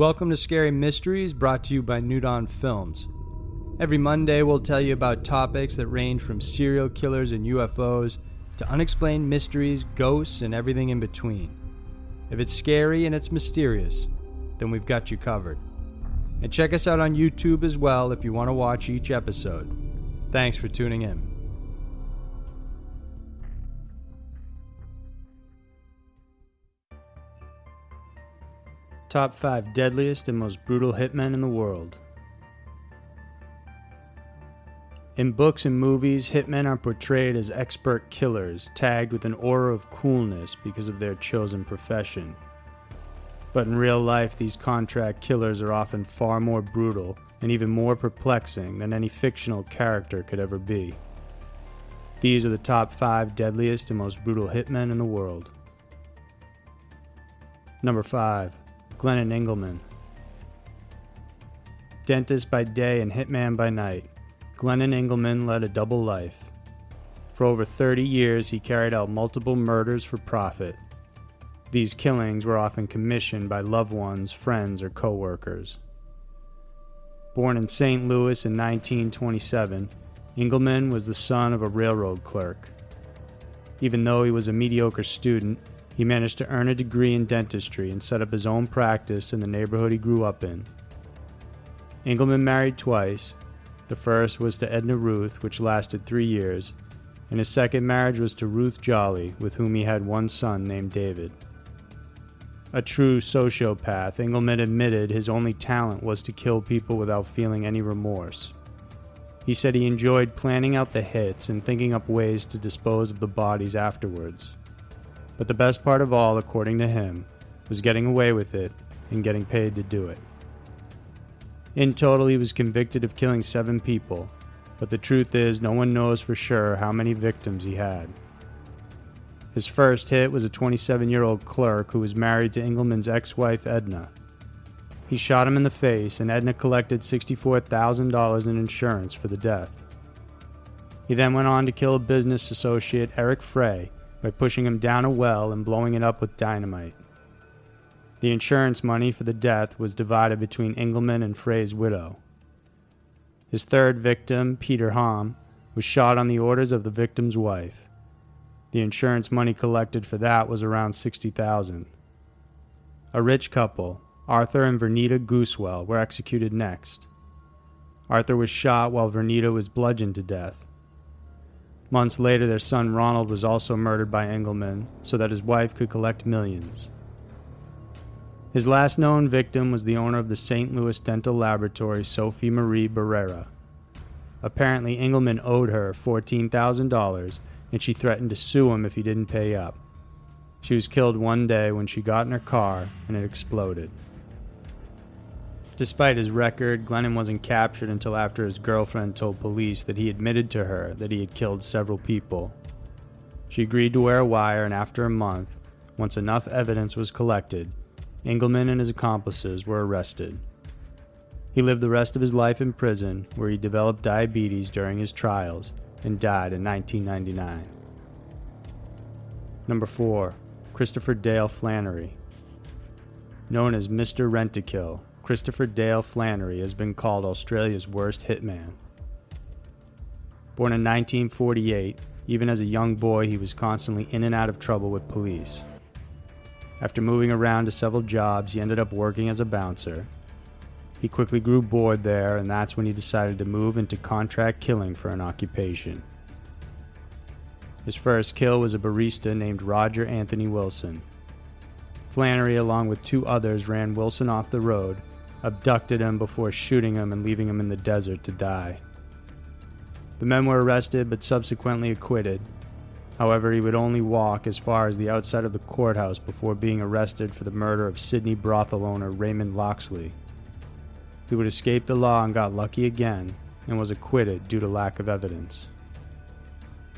Welcome to Scary Mysteries, brought to you by Dawn Films. Every Monday, we'll tell you about topics that range from serial killers and UFOs to unexplained mysteries, ghosts, and everything in between. If it's scary and it's mysterious, then we've got you covered. And check us out on YouTube as well if you want to watch each episode. Thanks for tuning in. Top 5 Deadliest and Most Brutal Hitmen in the World. In books and movies, hitmen are portrayed as expert killers, tagged with an aura of coolness because of their chosen profession. But in real life, these contract killers are often far more brutal and even more perplexing than any fictional character could ever be. These are the top 5 deadliest and most brutal hitmen in the world. Number 5 Glennon Engleman. Dentist by day and hitman by night, Glennon Engleman led a double life. For over 30 years, he carried out multiple murders for profit. These killings were often commissioned by loved ones, friends, or co workers. Born in St. Louis in 1927, Engleman was the son of a railroad clerk. Even though he was a mediocre student, he managed to earn a degree in dentistry and set up his own practice in the neighborhood he grew up in. Engleman married twice. The first was to Edna Ruth, which lasted three years, and his second marriage was to Ruth Jolley, with whom he had one son named David. A true sociopath, Engleman admitted his only talent was to kill people without feeling any remorse. He said he enjoyed planning out the hits and thinking up ways to dispose of the bodies afterwards. But the best part of all, according to him, was getting away with it and getting paid to do it. In total, he was convicted of killing seven people, but the truth is, no one knows for sure how many victims he had. His first hit was a 27 year old clerk who was married to Engleman's ex wife, Edna. He shot him in the face, and Edna collected $64,000 in insurance for the death. He then went on to kill a business associate, Eric Frey, by pushing him down a well and blowing it up with dynamite. The insurance money for the death was divided between Engleman and Frey's widow. His third victim, Peter Hamm, was shot on the orders of the victim's wife. The insurance money collected for that was around 60,000. A rich couple, Arthur and Vernita Gusewelle, were executed next. Arthur was shot while Vernita was bludgeoned to death. Months later, their son Ronald was also murdered by Engleman so that his wife could collect millions. His last known victim was the owner of the St. Louis Dental Laboratory, Sophie Marie Barrera. Apparently, Engleman owed her $14,000 and she threatened to sue him if he didn't pay up. She was killed one day when she got in her car and it exploded. Despite his record, Glennon wasn't captured until after his girlfriend told police that he admitted to her that he had killed several people. She agreed to wear a wire, and after a month, once enough evidence was collected, Engleman and his accomplices were arrested. He lived the rest of his life in prison, where he developed diabetes during his trials and died in 1999. Number 4. Christopher Dale Flannery. Known as Mr. Rent-A-Kill, Christopher Dale Flannery has been called Australia's worst hitman. Born in 1948, even as a young boy, he was constantly in and out of trouble with police. After moving around to several jobs, he ended up working as a bouncer. He quickly grew bored there, and that's when he decided to move into contract killing for an occupation. His first kill was a barista named Roger Anthony Wilson. Flannery, along with two others, ran Wilson off the road abducted him before shooting him and leaving him in the desert to die. The men were arrested but subsequently acquitted. However, he would only walk as far as the outside of the courthouse before being arrested for the murder of Sydney brothel owner Raymond Loxley. He would escape the law and got lucky again and was acquitted due to lack of evidence.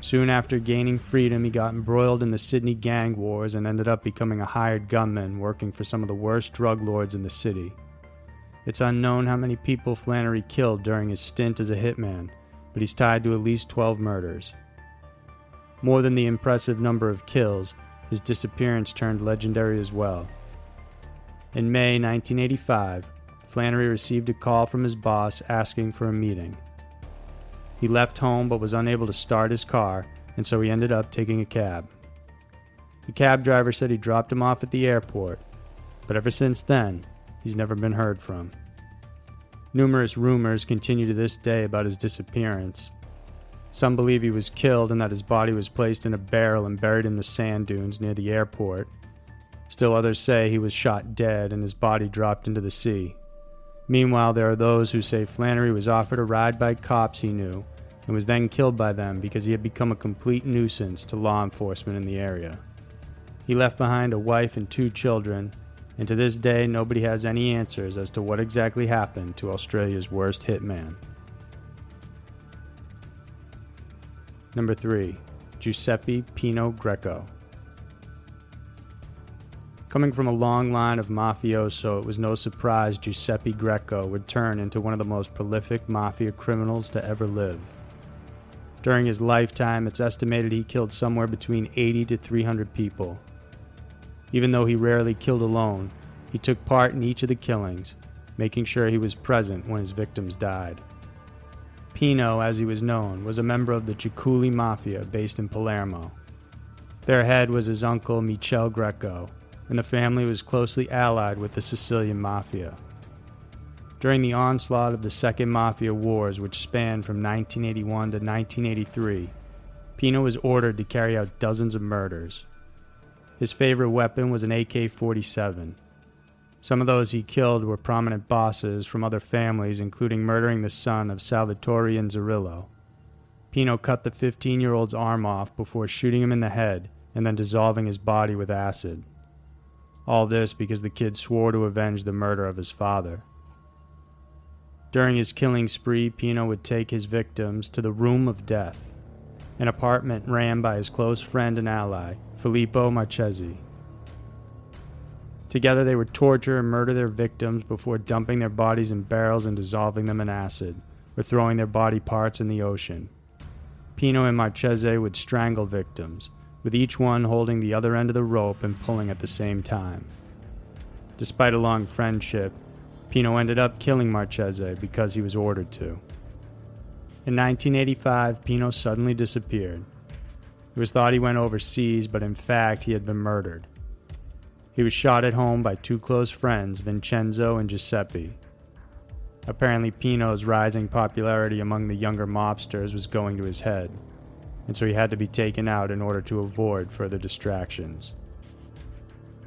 Soon after gaining freedom, he got embroiled in the Sydney gang wars and ended up becoming a hired gunman working for some of the worst drug lords in the city. It's unknown how many people Flannery killed during his stint as a hitman, but he's tied to at least 12 murders. More than the impressive number of kills, his disappearance turned legendary as well. In May 1985, Flannery received a call from his boss asking for a meeting. He left home but was unable to start his car, and so he ended up taking a cab. The cab driver said he dropped him off at the airport, but ever since then, he's never been heard from. Numerous rumors continue to this day about his disappearance. Some believe he was killed and that his body was placed in a barrel and buried in the sand dunes near the airport. Still others say he was shot dead and his body dropped into the sea. Meanwhile, there are those who say Flannery was offered a ride by cops he knew and was then killed by them because he had become a complete nuisance to law enforcement in the area. He left behind a wife and two children, and to this day, nobody has any answers as to what exactly happened to Australia's worst hitman. Number 3. Giuseppe Pino Greco. Coming from a long line of mafioso, it was no surprise Giuseppe Greco would turn into one of the most prolific mafia criminals to ever live. During his lifetime, it's estimated he killed somewhere between 80 to 300 people. Even though he rarely killed alone, he took part in each of the killings, making sure he was present when his victims died. Pino, as he was known, was a member of the Ciaculli Mafia based in Palermo. Their head was his uncle Michele Greco, and the family was closely allied with the Sicilian Mafia. During the onslaught of the Second Mafia Wars, which spanned from 1981 to 1983, Pino was ordered to carry out dozens of murders. His favorite weapon was an AK 47. Some of those he killed were prominent bosses from other families, including murdering the son of Salvatore and Inzerillo. Pino cut the 15 year old's arm off before shooting him in the head and then dissolving his body with acid. All this because the kid swore to avenge the murder of his father. During his killing spree, Pino would take his victims to the Room of Death, an apartment ran by his close friend and ally, Filippo Marchese. Together, they would torture and murder their victims before dumping their bodies in barrels and dissolving them in acid, or throwing their body parts in the ocean. Pino and Marchese would strangle victims, with each one holding the other end of the rope and pulling at the same time. Despite a long friendship, Pino ended up killing Marchese because he was ordered to. In 1985, Pino suddenly disappeared. It was thought he went overseas, but in fact, he had been murdered. He was shot at home by two close friends, Vincenzo and Giuseppe. Apparently, Pino's rising popularity among the younger mobsters was going to his head and so he had to be taken out in order to avoid further distractions.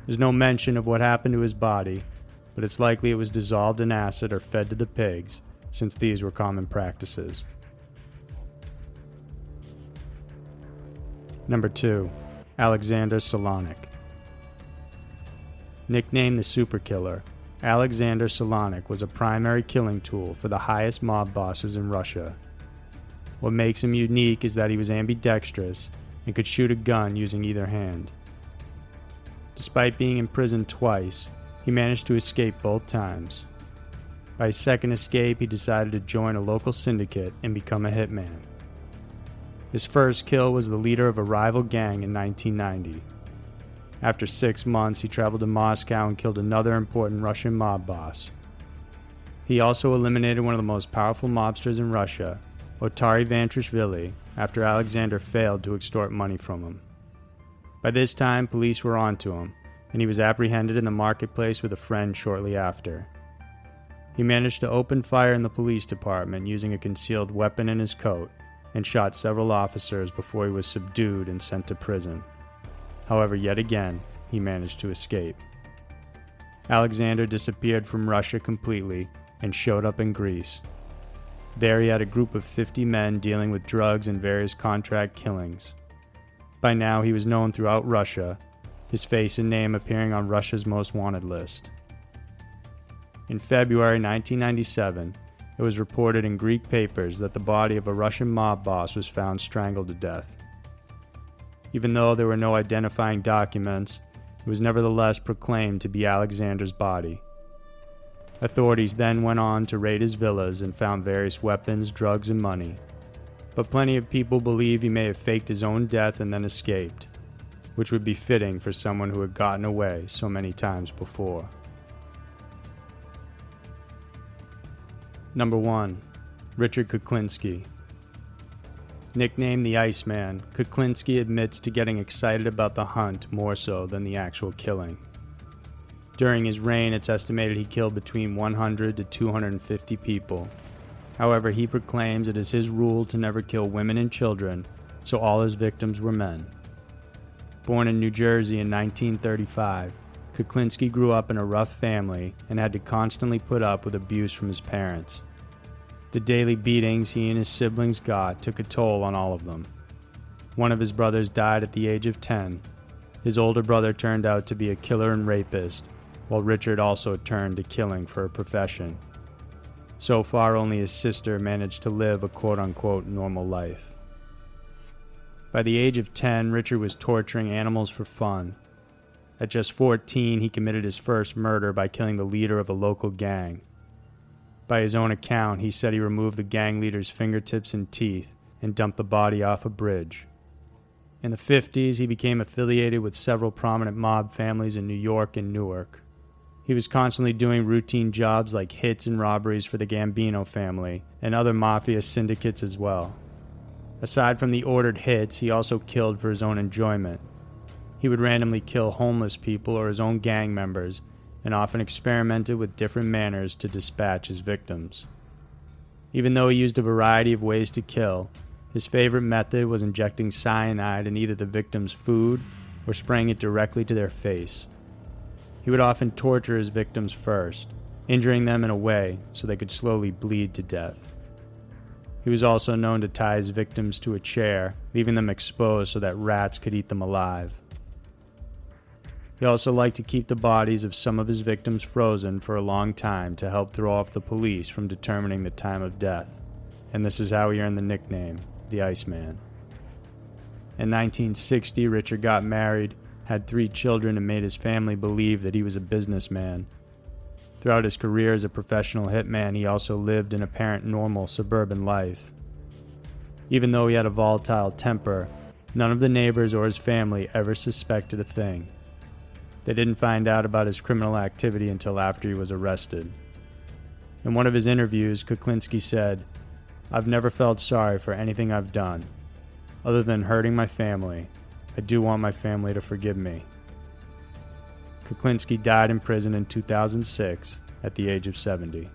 There's no mention of what happened to his body, but it's likely it was dissolved in acid or fed to the pigs, since these were common practices. Number 2. Alexander Solonik. Nicknamed the Super Killer, Alexander Solonik was a primary killing tool for the highest mob bosses in Russia what makes him unique is that he was ambidextrous and could shoot a gun using either hand. Despite being imprisoned twice, he managed to escape both times. By his second escape, he decided to join a local syndicate and become a hitman. His first kill was the leader of a rival gang in 1990. After six months, he traveled to Moscow and killed another important Russian mob boss. He also eliminated one of the most powerful mobsters in Russia Ottari Vantrishvili after Alexander failed to extort money from him. By this time, police were on to him, and he was apprehended in the marketplace with a friend shortly after. He managed to open fire in the police department using a concealed weapon in his coat and shot several officers before he was subdued and sent to prison. However, yet again, he managed to escape. Alexander disappeared from Russia completely and showed up in Greece, there he had a group of 50 men dealing with drugs and various contract killings. By now, he was known throughout Russia, his face and name appearing on Russia's most wanted list. In February 1997, it was reported in Greek papers that the body of a Russian mob boss was found strangled to death. Even though there were no identifying documents, it was nevertheless proclaimed to be Alexander's body. Authorities then went on to raid his villas and found various weapons, drugs, and money. But plenty of people believe he may have faked his own death and then escaped, which would be fitting for someone who had gotten away so many times before. Number 1. Richard Kuklinski. Nicknamed the Iceman, Kuklinski admits to getting excited about the hunt more so than the actual killing. During his reign, it's estimated he killed between 100 to 250 people. However, he proclaims it is his rule to never kill women and children, so all his victims were men. Born in New Jersey in 1935, Kuklinski grew up in a rough family and had to constantly put up with abuse from his parents. The daily beatings he and his siblings got took a toll on all of them. One of his brothers died at the age of 10. His older brother turned out to be a killer and rapist, while Richard also turned to killing for a profession. So far, only his sister managed to live a quote unquote normal life. By the age of 10, Richard was torturing animals for fun. At just 14, he committed his first murder by killing the leader of a local gang. By his own account, he said he removed the gang leader's fingertips and teeth and dumped the body off a bridge. In the 50s, he became affiliated with several prominent mob families in New York and Newark. He was constantly doing routine jobs like hits and robberies for the Gambino family and other mafia syndicates as well. Aside from the ordered hits, he also killed for his own enjoyment. He would randomly kill homeless people or his own gang members and often experimented with different manners to dispatch his victims. Even though he used a variety of ways to kill, his favorite method was injecting cyanide in either the victim's food or spraying it directly to their face. He would often torture his victims first, injuring them in a way so they could slowly bleed to death. He was also known to tie his victims to a chair, leaving them exposed so that rats could eat them alive. He also liked to keep the bodies of some of his victims frozen for a long time to help throw off the police from determining the time of death, and this is how he earned the nickname, the Iceman. In 1960, Richard got married, had three children, and made his family believe that he was a businessman. Throughout his career as a professional hitman, he also lived an apparent normal suburban life. Even though he had a volatile temper, none of the neighbors or his family ever suspected a thing. They didn't find out about his criminal activity until after he was arrested. In one of his interviews, Kuklinski said, I've never felt sorry for anything I've done. Other than hurting my family, I do want my family to forgive me. Kuklinski died in prison in 2006 at the age of 70.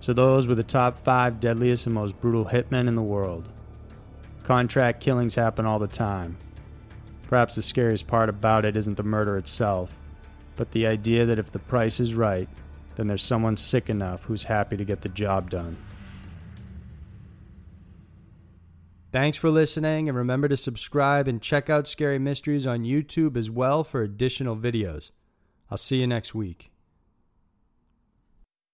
So, those were the top five deadliest and most brutal hitmen in the world. Contract killings happen all the time, Perhaps the scariest part about it isn't the murder itself, but the idea that if the price is right, then there's someone sick enough who's happy to get the job done. Thanks for listening, and remember to subscribe and check out Scary Mysteries on YouTube as well for additional videos. I'll see you next week.